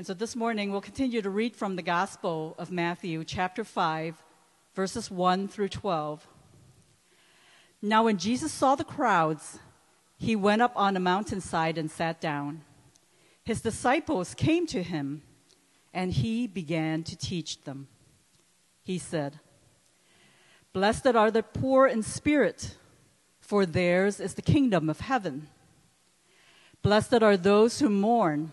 And so this morning we'll continue to read from the Gospel of Matthew, chapter 5, verses 1 through 12. Now, when Jesus saw the crowds, he went up on a mountainside and sat down. His disciples came to him, and he began to teach them. He said, Blessed are the poor in spirit, for theirs is the kingdom of heaven. Blessed are those who mourn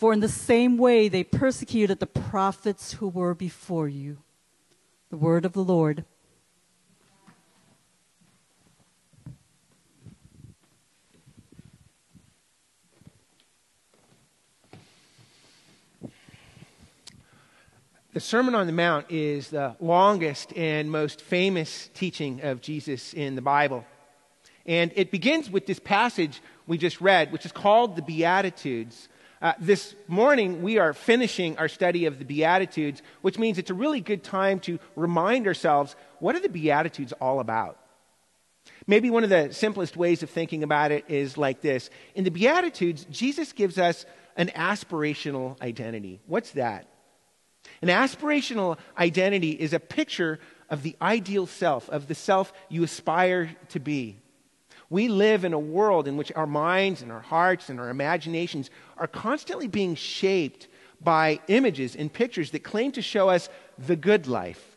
for in the same way they persecuted the prophets who were before you. The word of the Lord. The Sermon on the Mount is the longest and most famous teaching of Jesus in the Bible. And it begins with this passage we just read, which is called the Beatitudes. Uh, this morning, we are finishing our study of the Beatitudes, which means it's a really good time to remind ourselves what are the Beatitudes all about? Maybe one of the simplest ways of thinking about it is like this In the Beatitudes, Jesus gives us an aspirational identity. What's that? An aspirational identity is a picture of the ideal self, of the self you aspire to be. We live in a world in which our minds and our hearts and our imaginations are constantly being shaped by images and pictures that claim to show us the good life.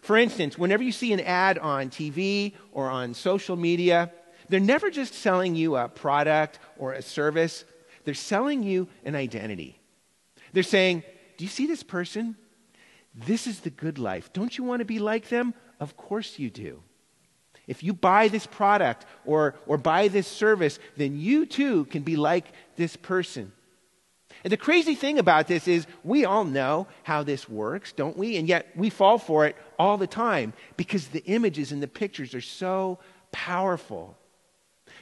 For instance, whenever you see an ad on TV or on social media, they're never just selling you a product or a service, they're selling you an identity. They're saying, Do you see this person? This is the good life. Don't you want to be like them? Of course you do. If you buy this product or, or buy this service, then you too can be like this person. And the crazy thing about this is we all know how this works, don't we? And yet we fall for it all the time because the images and the pictures are so powerful.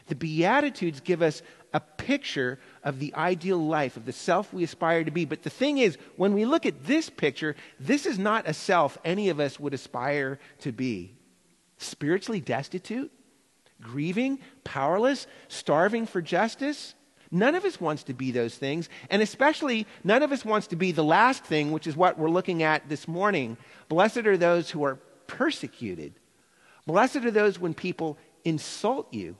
The Beatitudes give us a picture of the ideal life, of the self we aspire to be. But the thing is, when we look at this picture, this is not a self any of us would aspire to be spiritually destitute, grieving, powerless, starving for justice. None of us wants to be those things, and especially none of us wants to be the last thing, which is what we're looking at this morning. Blessed are those who are persecuted. Blessed are those when people insult you,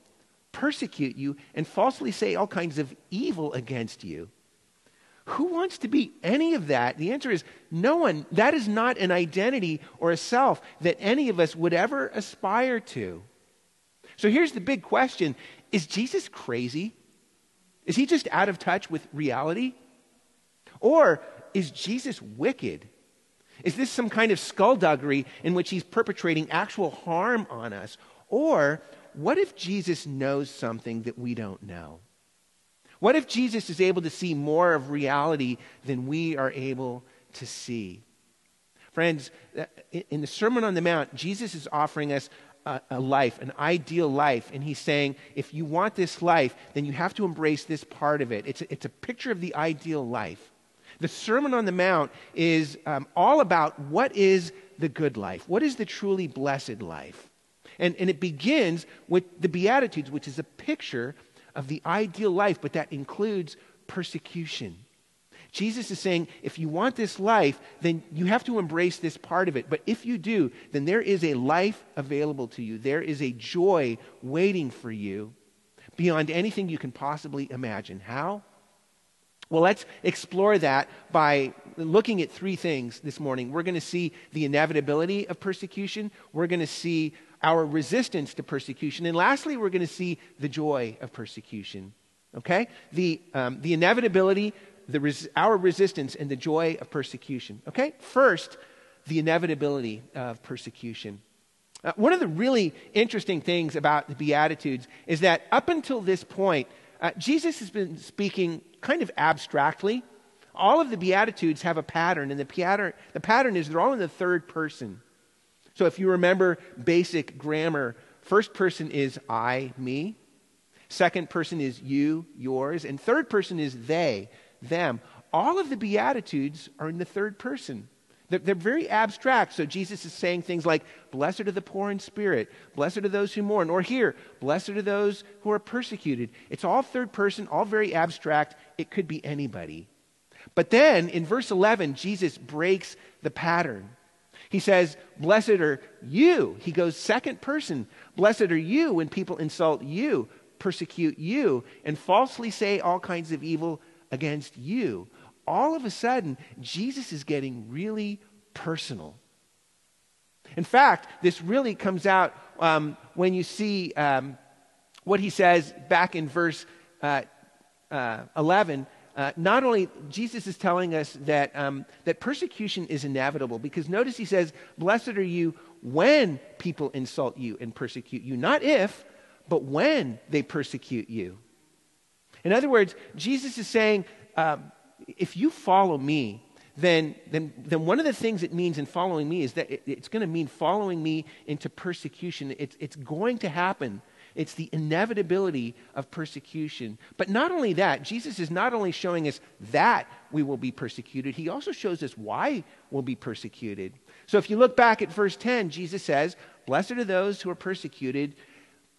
persecute you, and falsely say all kinds of evil against you. Who wants to be any of that? The answer is no one. That is not an identity or a self that any of us would ever aspire to. So here's the big question Is Jesus crazy? Is he just out of touch with reality? Or is Jesus wicked? Is this some kind of skullduggery in which he's perpetrating actual harm on us? Or what if Jesus knows something that we don't know? What if Jesus is able to see more of reality than we are able to see? Friends, uh, in the Sermon on the Mount, Jesus is offering us a, a, life, an ideal life. And he's saying, if you want this life, then you have to embrace this part of it. It's a, it's a picture of the ideal life. The Sermon on the Mount is um, all about what is the good life, what is the truly blessed life. And, and it begins with the Beatitudes, which is a picture of the ideal life, but that includes persecution. Jesus is saying, if you want this life, then you have to embrace this part of it. But if you do, then there is a life available to you. There is a joy waiting for you beyond anything you can possibly imagine. How? Well, let's explore that by looking at three things this morning. We're going to see the inevitability of persecution, we're going to see our resistance to persecution, and lastly, we're going to see the joy of persecution. Okay? The, um, the inevitability, the res- our resistance, and the joy of persecution. Okay? First, the inevitability of persecution. Uh, one of the really interesting things about the Beatitudes is that up until this point, uh, Jesus has been speaking kind of abstractly. All of the Beatitudes have a pattern, and the pattern, the pattern is they're all in the third person. So if you remember basic grammar, first person is I, me. Second person is you, yours. And third person is they, them. All of the Beatitudes are in the third person. They're, they're, very abstract. So Jesus is saying things like, Blessed are the poor in spirit, blessed are those who mourn, or here, blessed are those who are persecuted. It's all third person, all very abstract. It could be anybody. But then in verse 11, Jesus breaks the pattern. He says, Blessed are you. He goes second person. Blessed are you when people insult you, persecute you, and falsely say all kinds of evil against you all of a sudden, Jesus is getting really personal. In fact, this really comes out um, when you see um, what he says back in verse uh, uh, 11. Uh, not only Jesus is telling us that, um, that persecution is inevitable, because notice he says, Blessed are you when people insult you and persecute you. Not if, but when they persecute you. In other words, Jesus is saying, um, if you follow me, then, then, then one of the things it means in following me is that it, it's going to mean following me into persecution. It's, it's going to happen. It's the inevitability of persecution. But not only that, Jesus is not only showing us that we will be persecuted, he also shows us why we'll be persecuted. So if you look back at verse 10, Jesus says, Blessed are those who are persecuted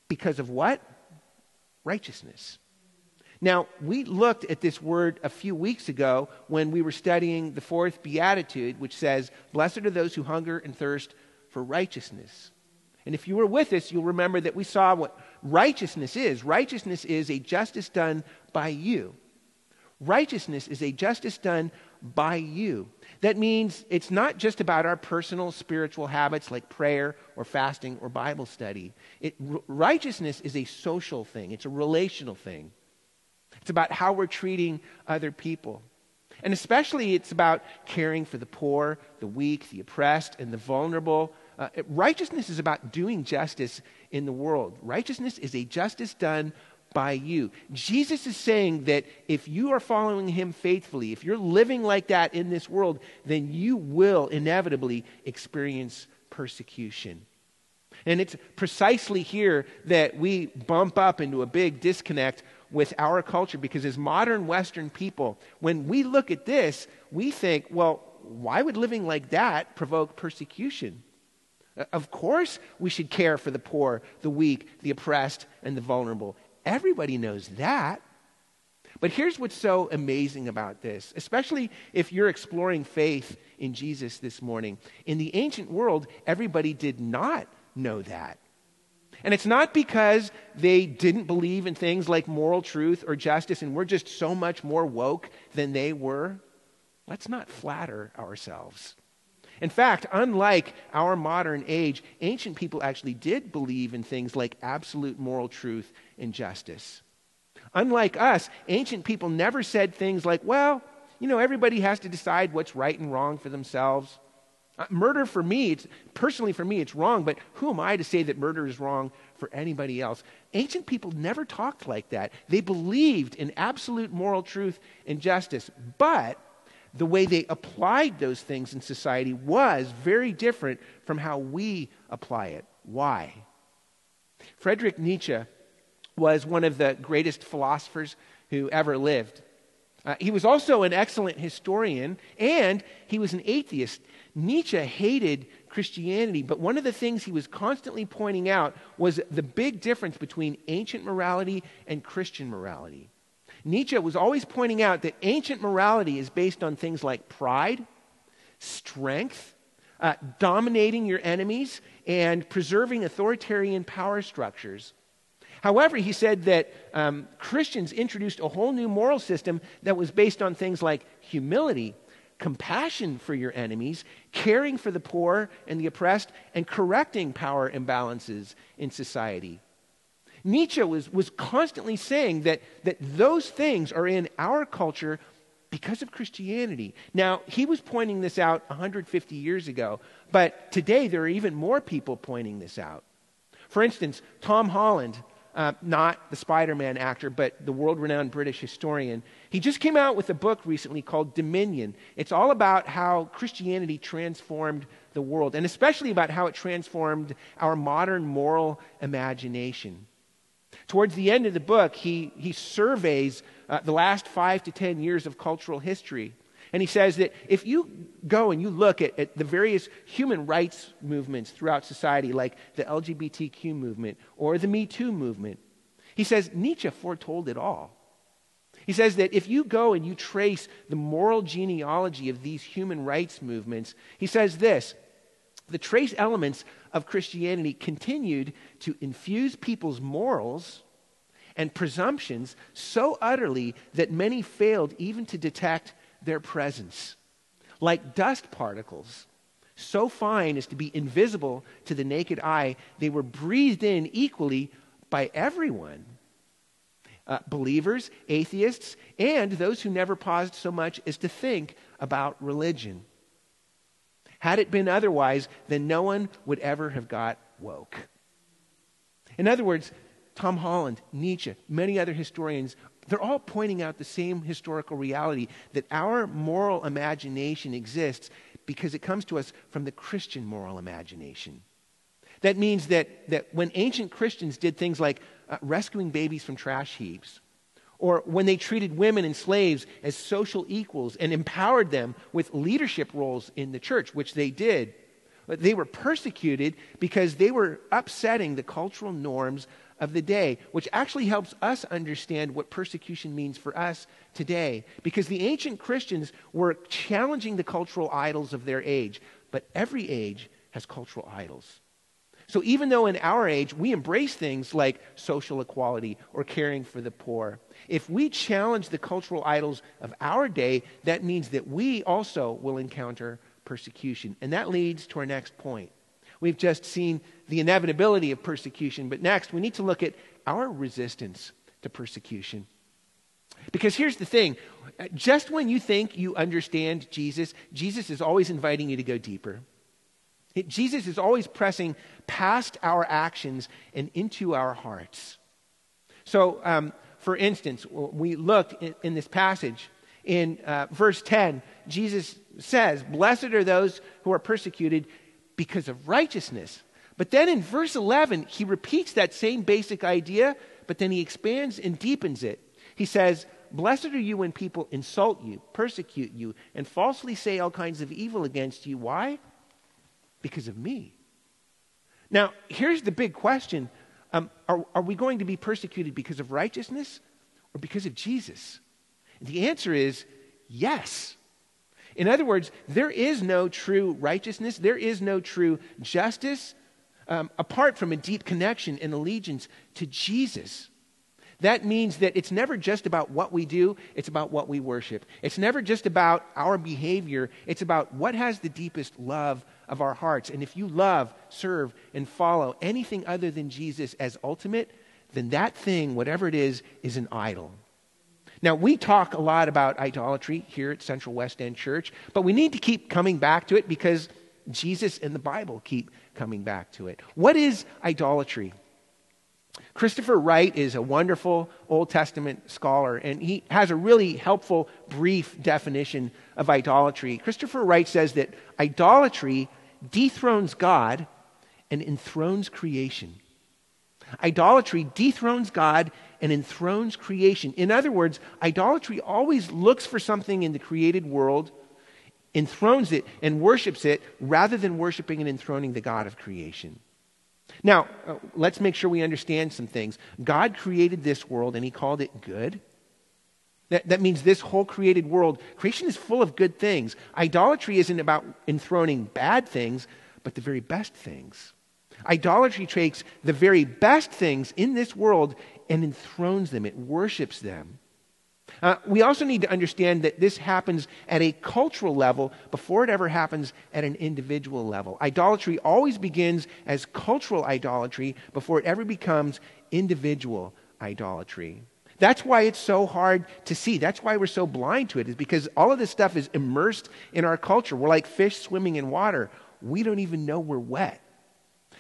because of what? Righteousness. Now, we looked at this word a few weeks ago when we were studying the fourth beatitude, which says, Blessed are those who hunger and thirst for righteousness. And if you were with us, you'll remember that we saw what righteousness is. Righteousness is a justice done by you. Righteousness is a justice done by you. That means it's not just about our personal spiritual habits like prayer or fasting or Bible study. It, righteousness is a social thing, it's a relational thing. It's about how we're treating other people. And especially, it's about caring for the poor, the weak, the oppressed, and the vulnerable. Uh, righteousness is about doing justice in the world. Righteousness is a justice done by you. Jesus is saying that if you are following him faithfully, if you're living like that in this world, then you will inevitably experience persecution. And it's precisely here that we bump up into a big disconnect with our culture because as modern Western people, when we look at this, we think, well, why would living like that provoke persecution? Uh, of course, we should care for the poor, the weak, the oppressed, and the vulnerable. Everybody knows that. But here's what's so amazing about this, especially if you're exploring faith in Jesus this morning. In the ancient world, everybody did not know that. And it's not because they didn't believe in things like moral truth or justice and we're just so much more woke than they were. Let's not flatter ourselves. In fact, unlike our modern age, ancient people actually did believe in things like absolute moral truth and justice. Unlike us, ancient people never said things like, well, you know, everybody has to decide what's right and wrong for themselves. Uh, murder for me, it's, personally for me, it's wrong, but who am I to say that murder is wrong for anybody else? Ancient people never talked like that. They believed in absolute moral truth and justice, but the way they applied those things in society was very different from how we apply it. Why? Friedrich Nietzsche was one of the greatest philosophers who ever lived. Uh, he was also an excellent historian, and he was an atheist. Nietzsche hated Christianity, but one of the things he was constantly pointing out was the big difference between ancient morality and Christian morality. Nietzsche was always pointing out that ancient morality is based on things like pride, strength, uh, dominating your enemies, and preserving authoritarian power structures. However, he said that um, Christians introduced a whole new moral system that was based on things like humility, compassion for your enemies, caring for the poor and the oppressed, and correcting power imbalances in society. Nietzsche was, was constantly saying that, that those things are in our culture because of Christianity. Now, he was pointing this out 150 years ago, but today there are even more people pointing this out. For instance, Tom Holland, uh, not the Spider Man actor, but the world renowned British historian, he just came out with a book recently called Dominion. It's all about how Christianity transformed the world, and especially about how it transformed our modern moral imagination. Towards the end of the book, he, he surveys uh, the last five to ten years of cultural history. And he says that if you go and you look at, at, the various human rights movements throughout society, like the LGBTQ movement or the Me Too movement, he says Nietzsche foretold it all. He says that if you go and you trace the moral genealogy of these human rights movements, he says this the trace elements of Christianity continued to infuse people's morals and presumptions so utterly that many failed even to detect their presence. Like dust particles, so fine as to be invisible to the naked eye, they were breathed in equally by everyone. Uh, believers, atheists, and those who never paused so much as to think about religion. Had it been otherwise, then no one would ever have got woke. In other words, Tom Holland, Nietzsche, many other historians, they're all pointing out the same historical reality that our moral imagination exists because it comes to us from the Christian moral imagination. That means that, that when ancient Christians did things like uh, rescuing babies from trash heaps, or when they treated women and slaves as social equals and empowered them with leadership roles in the church, which they did. They were persecuted because they were upsetting the cultural norms of the day, which actually helps us understand what persecution means for us today. Because the ancient Christians were challenging the cultural idols of their age, but every age has cultural idols. So even though in our age we embrace things like social equality or caring for the poor, if we challenge the cultural idols of our day, that means that we also will encounter persecution. And that leads to our next point. We've just seen the inevitability of persecution, but next we need to look at our resistance to persecution. Because here's the thing just when you think you understand Jesus, Jesus is always inviting you to go deeper. Jesus is always pressing past our actions and into our hearts. So, um, for instance, we looked in, in this passage in uh, verse 10, Jesus says, Blessed are those who are persecuted because of righteousness. But then in verse 11, he repeats that same basic idea, but then he expands and deepens it. He says, Blessed are you when people insult you, persecute you, and falsely say all kinds of evil against you. Why? because of me. Now, here's the big question um, are, are we going to be persecuted because of righteousness or because of Jesus? And the answer is yes. In other words, there is no true righteousness, there is no true justice um, apart from a deep connection and allegiance to Jesus. That means that it's never just about what we do, it's about what we worship. It's never just about our behavior, it's about what has the deepest love of our hearts. And if you love, serve, and follow anything other than Jesus as ultimate, then that thing, whatever it is, is an idol. Now, we talk a lot about idolatry here at Central West End Church, but we need to keep coming back to it because Jesus and the Bible keep coming back to it. What is idolatry? Christopher Wright is a wonderful Old Testament scholar, and he has a really helpful, brief definition of idolatry. Christopher Wright says that idolatry dethrones God and enthrones creation. Idolatry dethrones God and enthrones creation. In other words, idolatry always looks for something in the created world, enthrones it, and worships it rather than worshiping and enthroning the God of creation. Now, uh, let's make sure we understand some things. God created this world and he called it good. That, that means this whole created world, creation is full of good things. Idolatry isn't about enthroning bad things, but the very best things. Idolatry takes the very best things in this world and enthrones them, it worships them. Uh, we also need to understand that this happens at a cultural level before it ever happens at an individual level. Idolatry always begins as cultural idolatry before it ever becomes individual idolatry. That's why it's so hard to see. That's why we're so blind to it, is because all of this stuff is immersed in our culture. We're like fish swimming in water. We don't even know we're wet.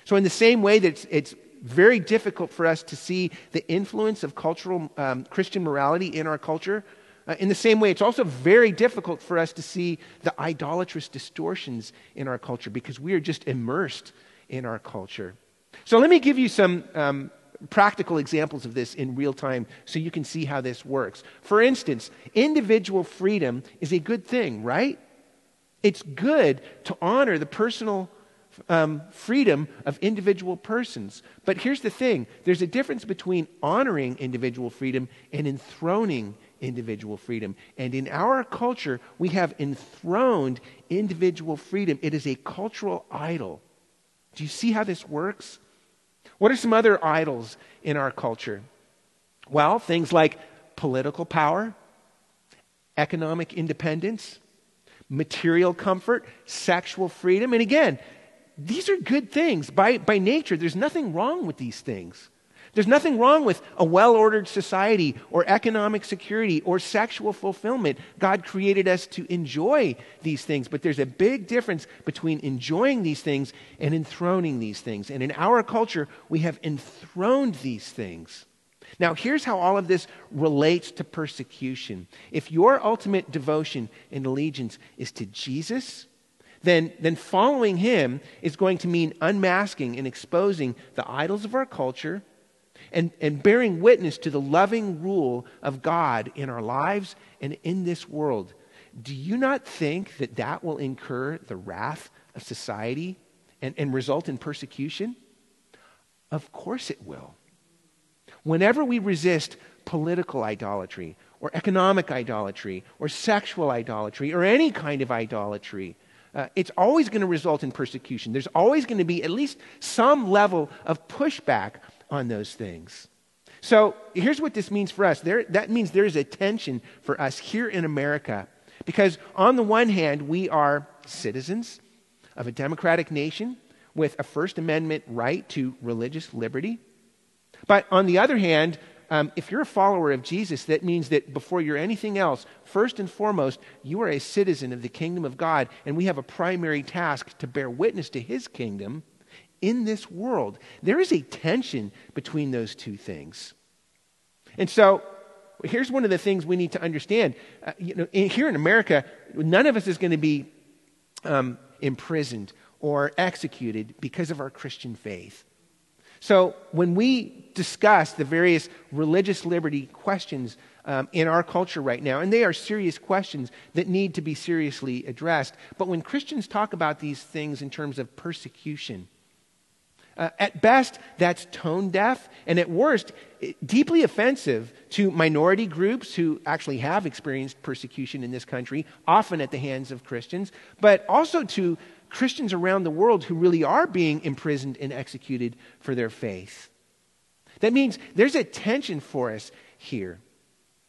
So, in the same way that it's, it's very difficult for us to see the influence of cultural um, Christian morality in our culture. Uh, in the same way, it's also very difficult for us to see the idolatrous distortions in our culture because we are just immersed in our culture. So, let me give you some um, practical examples of this in real time so you can see how this works. For instance, individual freedom is a good thing, right? It's good to honor the personal um, freedom of individual persons. But here's the thing there's a difference between honoring individual freedom and enthroning individual freedom. And in our culture, we have enthroned individual freedom. It is a cultural idol. Do you see how this works? What are some other idols in our culture? Well, things like political power, economic independence, material comfort, sexual freedom. And again, these are good things. By, by nature, there's nothing wrong with these things. There's nothing wrong with a well ordered society or economic security or sexual fulfillment. God created us to enjoy these things, but there's a big difference between enjoying these things and enthroning these things. And in our culture, we have enthroned these things. Now, here's how all of this relates to persecution. If your ultimate devotion and allegiance is to Jesus, then, then following him is going to mean unmasking and exposing the idols of our culture and, and bearing witness to the loving rule of God in our lives and in this world. Do you not think that that will incur the wrath of society and, and result in persecution? Of course it will. Whenever we resist political idolatry or economic idolatry or sexual idolatry or any kind of idolatry, uh, it's always going to result in persecution. There's always going to be at least some level of pushback on those things. So here's what this means for us. There, that means there is a tension for us here in America. Because on the one hand, we are citizens of a democratic nation with a First Amendment right to religious liberty. But on the other hand, um, if you're a follower of Jesus, that means that before you're anything else, first and foremost, you are a citizen of the kingdom of God, and we have a primary task to bear witness to his kingdom in this world. There is a tension between those two things. And so, here's one of the things we need to understand. Uh, you know, in, here in America, none of us is going to be um, imprisoned or executed because of our Christian faith. So, when we discuss the various religious liberty questions um, in our culture right now, and they are serious questions that need to be seriously addressed, but when Christians talk about these things in terms of persecution, uh, at best, that's tone deaf, and at worst, deeply offensive to minority groups who actually have experienced persecution in this country, often at the hands of Christians, but also to Christians around the world who really are being imprisoned and executed for their faith. That means there's a tension for us here.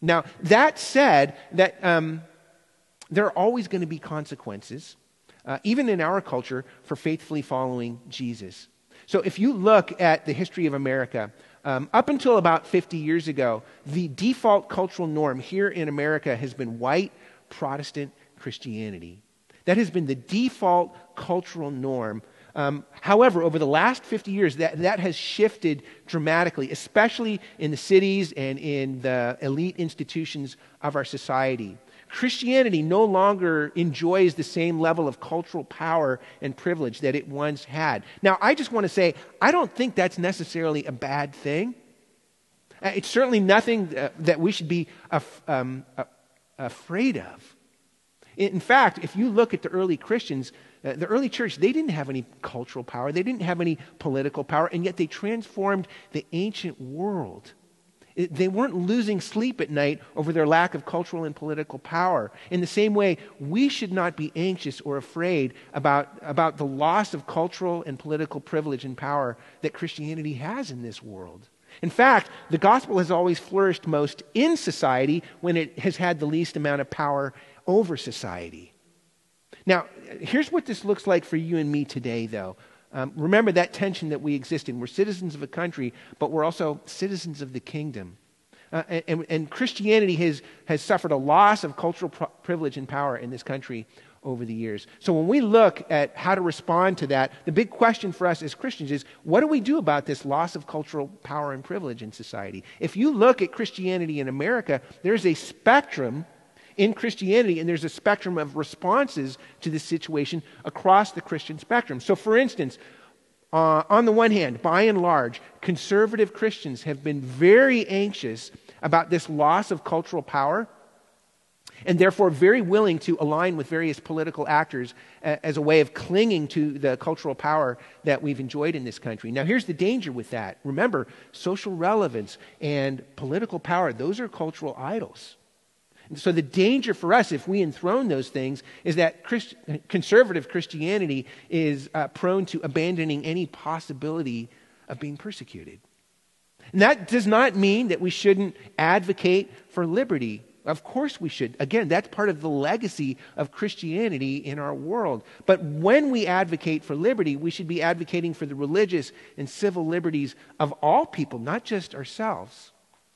Now, that said, that um, there are always going to be consequences, uh, even in our culture, for faithfully following Jesus. So, if you look at the history of America, um, up until about 50 years ago, the default cultural norm here in America has been white Protestant Christianity. That has been the default cultural norm. Um, however, over the last 50 years, that, that has shifted dramatically, especially in the cities and in the elite institutions of our society. Christianity no longer enjoys the same level of cultural power and privilege that it once had. Now, I just want to say, I don't think that's necessarily a bad thing. Uh, it's certainly nothing uh, that we should be af- um, afraid of. In fact, if you look at the early Christians, uh, the early church, they didn't have any cultural power, they didn't have any political power, and yet they transformed the ancient world. It, they weren't losing sleep at night over their lack of cultural and political power. In the same way, we should not be anxious or afraid about, about the loss of cultural and political privilege and power that Christianity has in this world. In fact, the gospel has always flourished most in society when it has had the least amount of power over society. Now, here's what this looks like for you and me today, though. Um, remember that tension that we exist in. We're citizens of a country, but we're also citizens of the kingdom. Uh, and, and, Christianity has, has suffered a loss of cultural privilege and power in this country over the years. So when we look at how to respond to that, the big question for us as Christians is what do we do about this loss of cultural power and privilege in society? If you look at Christianity in America, there's a spectrum in Christianity, and there's a spectrum of responses to this situation across the Christian spectrum. So, for instance, uh, on the one hand, by and large, conservative Christians have been very anxious about this loss of cultural power and therefore very willing to align with various political actors as a way of clinging to the cultural power that we've enjoyed in this country. Now, here's the danger with that. Remember, social relevance and political power, those are cultural idols. So, the danger for us, if we enthrone those things, is that Christ- conservative Christianity is uh, prone to abandoning any possibility of being persecuted. And that does not mean that we shouldn't advocate for liberty of course we should. Again, that's part of the legacy of Christianity in our world. But when we advocate for liberty, we should be advocating for the religious and civil liberties of all people, not just ourselves.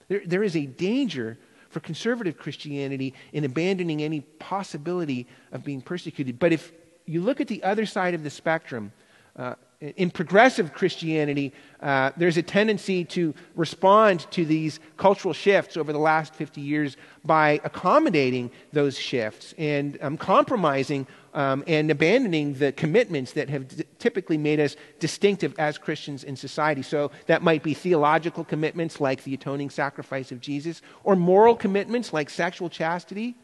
There, there is a danger for conservative Christianity in abandoning any possibility of being persecuted. But if you look at the other side of the spectrum, uh, in progressive Christianity, uh, there's a tendency to respond to these cultural shifts over the last 50 years by accommodating those shifts and um, compromising um, and abandoning the commitments that have d- typically made us distinctive as Christians in society. So that might be theological commitments like the atoning sacrifice of Jesus, or moral commitments like sexual chastity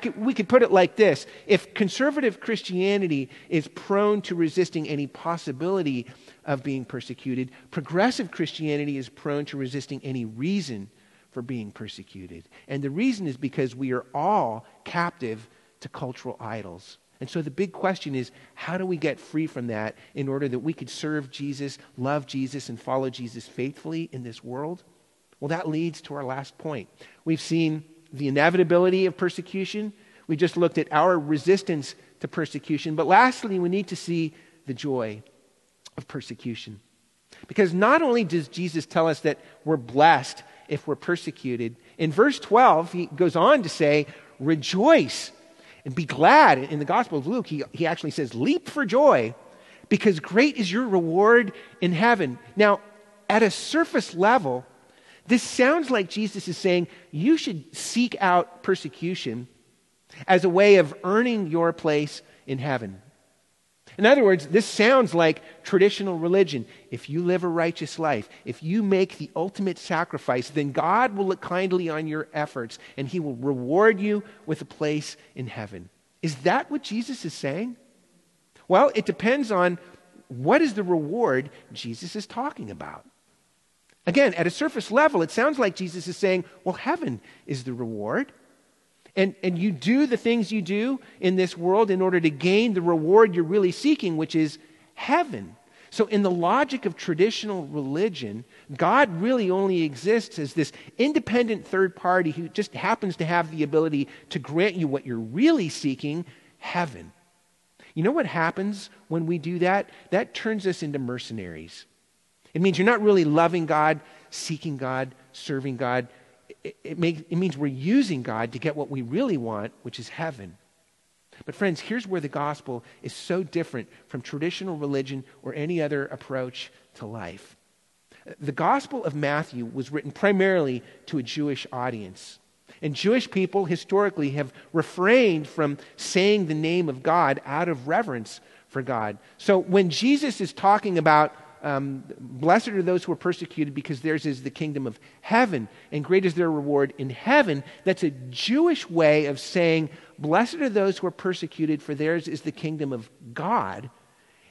could, we could put it like this if conservative Christianity is prone to resisting any possibility of being persecuted, progressive Christianity is prone to resisting any reason for being persecuted. And the reason is because we are all captive to cultural idols. And so the big question is how do we get free from that in order that we could serve Jesus, love Jesus, and follow Jesus faithfully in this world? Well, that leads to our last point. We've seen the inevitability of persecution. We just looked at our resistance to persecution. But lastly, we need to see the joy of persecution. Because not only does Jesus tell us that we're blessed if we're persecuted, in verse 12, he goes on to say, Rejoice and be glad. In the Gospel of Luke, he, he actually says, Leap for joy, because great is your reward in heaven. Now, at a surface level, this sounds like Jesus is saying you should seek out persecution as a way of earning your place in heaven. In other words, this sounds like traditional religion. If you live a righteous life, if you make the ultimate sacrifice, then God will look kindly on your efforts and he will reward you with a place in heaven. Is that what Jesus is saying? Well, it depends on what is the reward Jesus is talking about. Again, at a surface level, it sounds like Jesus is saying, well, heaven is the reward. And, and you do the things you do in this world in order to gain the reward you're really seeking, which is heaven. So, in the logic of traditional religion, God really only exists as this independent third party who just happens to have the ability to grant you what you're really seeking heaven. You know what happens when we do that? That turns us into mercenaries. It means you're not really loving God, seeking God, serving God. It, make, it means we're using God to get what we really want, which is heaven. But, friends, here's where the gospel is so different from traditional religion or any other approach to life. The gospel of Matthew was written primarily to a Jewish audience. And Jewish people historically have refrained from saying the name of God out of reverence for God. So when Jesus is talking about um, blessed are those who are persecuted because theirs is the kingdom of heaven, and great is their reward in heaven. That's a Jewish way of saying, blessed are those who are persecuted, for theirs is the kingdom of God,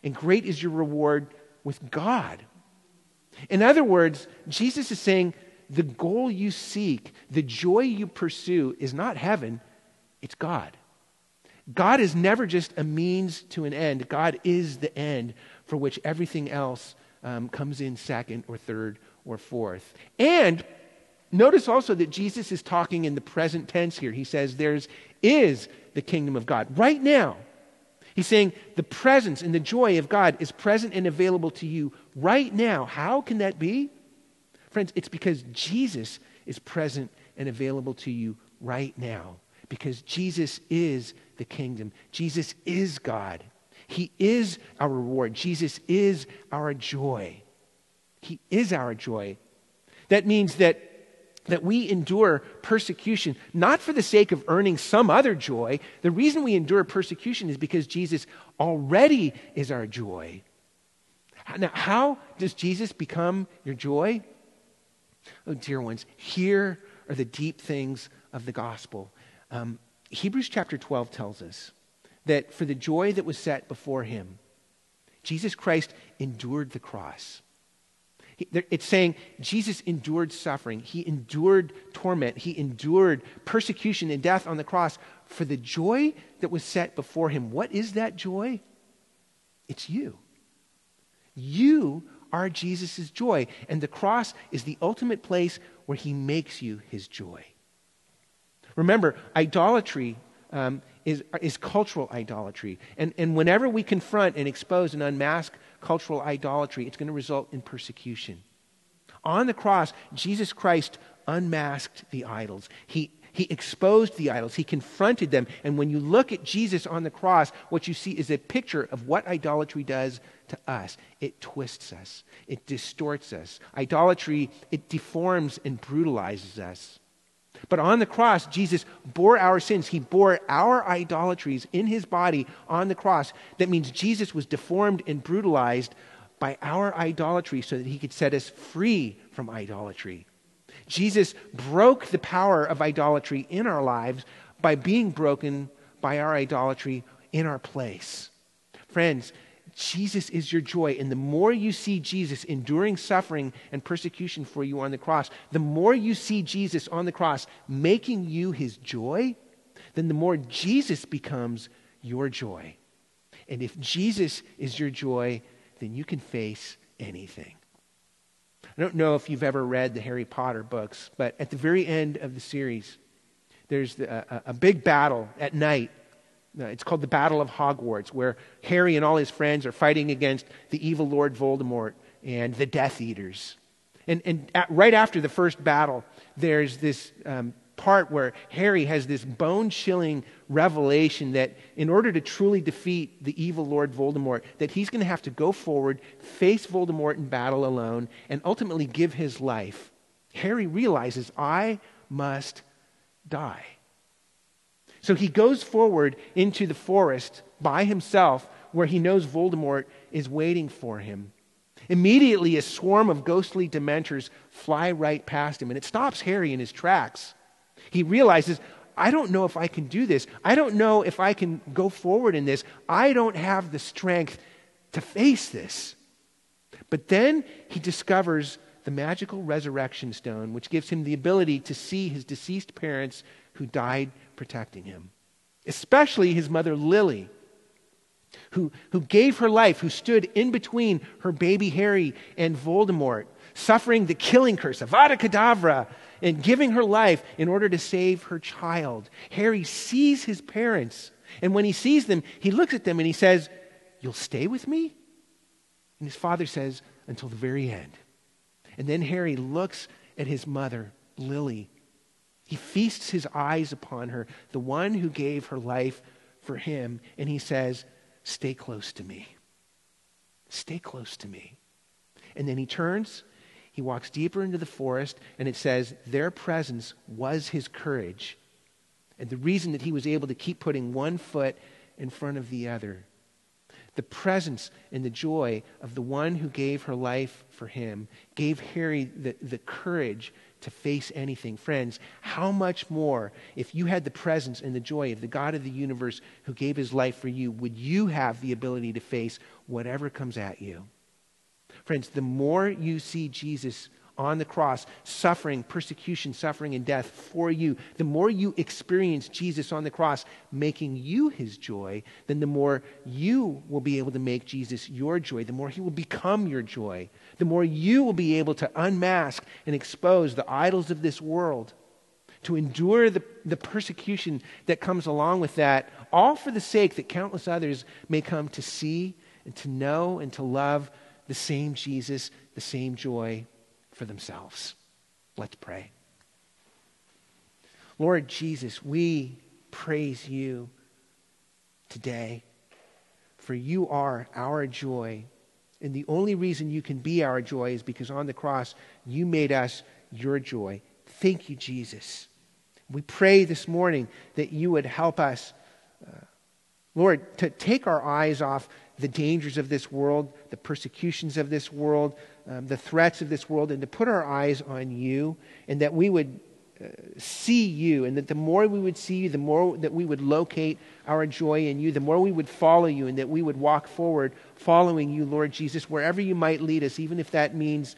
and great is your reward with God. In other words, Jesus is saying, the goal you seek, the joy you pursue, is not heaven, it's God. God is never just a means to an end. God is the end for which everything else um, comes in second or third or fourth. And notice also that Jesus is talking in the present tense here. He says, Theirs is the kingdom of God. Right now, he's saying the presence and the joy of God is present and available to you right now. How can that be? Friends, it's because Jesus is present and available to you right now. Because Jesus is the kingdom. Jesus is God. He is our reward. Jesus is our joy. He is our joy. That means that, that we endure persecution not for the sake of earning some other joy. The reason we endure persecution is because Jesus already is our joy. Now, how does Jesus become your joy? Oh, dear ones, here are the deep things of the gospel. Um, Hebrews chapter 12 tells us that for the joy that was set before him, Jesus Christ endured the cross. It's saying Jesus endured suffering. He endured torment. He endured persecution and death on the cross for the joy that was set before him. What is that joy? It's you. You are Jesus' joy. And the cross is the ultimate place where he makes you his joy. Remember, idolatry um, is, is cultural idolatry. And, and whenever we confront and expose and unmask cultural idolatry, it's going to result in persecution. On the cross, Jesus Christ unmasked the idols. He, he exposed the idols. He confronted them. And when you look at Jesus on the cross, what you see is a picture of what idolatry does to us. It twists us, it distorts us. Idolatry, it deforms and brutalizes us. But on the cross, Jesus bore our sins. He bore our idolatries in his body on the cross. That means Jesus was deformed and brutalized by our idolatry so that he could set us free from idolatry. Jesus broke the power of idolatry in our lives by being broken by our idolatry in our place. Friends, Jesus is your joy. And the more you see Jesus enduring suffering and persecution for you on the cross, the more you see Jesus on the cross making you his joy, then the more Jesus becomes your joy. And if Jesus is your joy, then you can face anything. I don't know if you've ever read the Harry Potter books, but at the very end of the series, there's a, a big battle at night it's called the Battle of Hogwarts, where Harry and all his friends are fighting against the evil Lord Voldemort and the Death Eaters. And, and at, right after the first battle, there's this um, part where Harry has this bone chilling revelation that in order to truly defeat the evil Lord Voldemort, that he's going to have to go forward, face Voldemort in battle alone, and ultimately give his life. Harry realizes, I must die. So he goes forward into the forest by himself where he knows Voldemort is waiting for him. Immediately, a swarm of ghostly dementors fly right past him, and it stops Harry in his tracks. He realizes, I don't know if I can do this. I don't know if I can go forward in this. I don't have the strength to face this. But then he discovers the magical resurrection stone, which gives him the ability to see his deceased parents who died protecting him, especially his mother Lily, who, who gave her life, who stood in between her baby Harry and Voldemort, suffering the killing curse, Avada Kedavra, and giving her life in order to save her child. Harry sees his parents, and when he sees them, he looks at them and he says, You'll stay with me? And his father says, Until the very end. And then Harry looks at his mother, Lily, he feasts his eyes upon her, the one who gave her life for him, and he says, Stay close to me. Stay close to me. And then he turns, he walks deeper into the forest, and it says, Their presence was his courage. And the reason that he was able to keep putting one foot in front of the other. The presence and the joy of the one who gave her life for him gave Harry the, the courage to face anything. Friends, how much more, if you had the presence and the joy of the God of the universe who gave his life for you, would you have the ability to face whatever comes at you? Friends, the more you see Jesus on the cross, suffering persecution, suffering, and death for you, the more you experience Jesus on the cross making you his joy, then the more you will be able to make Jesus your joy, the more he will become your joy, the more you will be able to unmask and expose the idols of this world, to endure the, the persecution that comes along with that, all for the sake that countless others may come to see and to know and to love the same Jesus, the same joy for themselves. Let's pray. Lord Jesus, we praise you today, for you are our joy. And the only reason you can be our joy is because on the cross you made us your joy. Thank you, Jesus. We pray this morning that you would help us, uh, Lord, to take our eyes off the dangers of this world, the persecutions of this world, um, the threats of this world, and to put our eyes on you, and that we would uh, see you, and that the more we would see you, the more that we would locate our joy in you, the more we would follow you, and that we would walk forward following you, Lord Jesus, wherever you might lead us, even if that means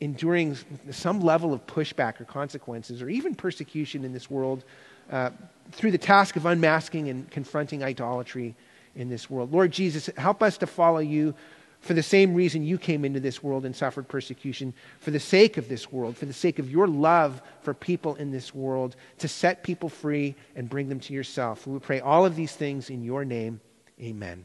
enduring some level of pushback or consequences, or even persecution in this world, uh, through the task of unmasking and confronting idolatry in this world. Lord Jesus, help us to follow you for the same reason you came into this world and suffered persecution, for the sake of this world, for the sake of your love for people in this world, to set people free and bring them to yourself. We pray all of these things in your name. Amen.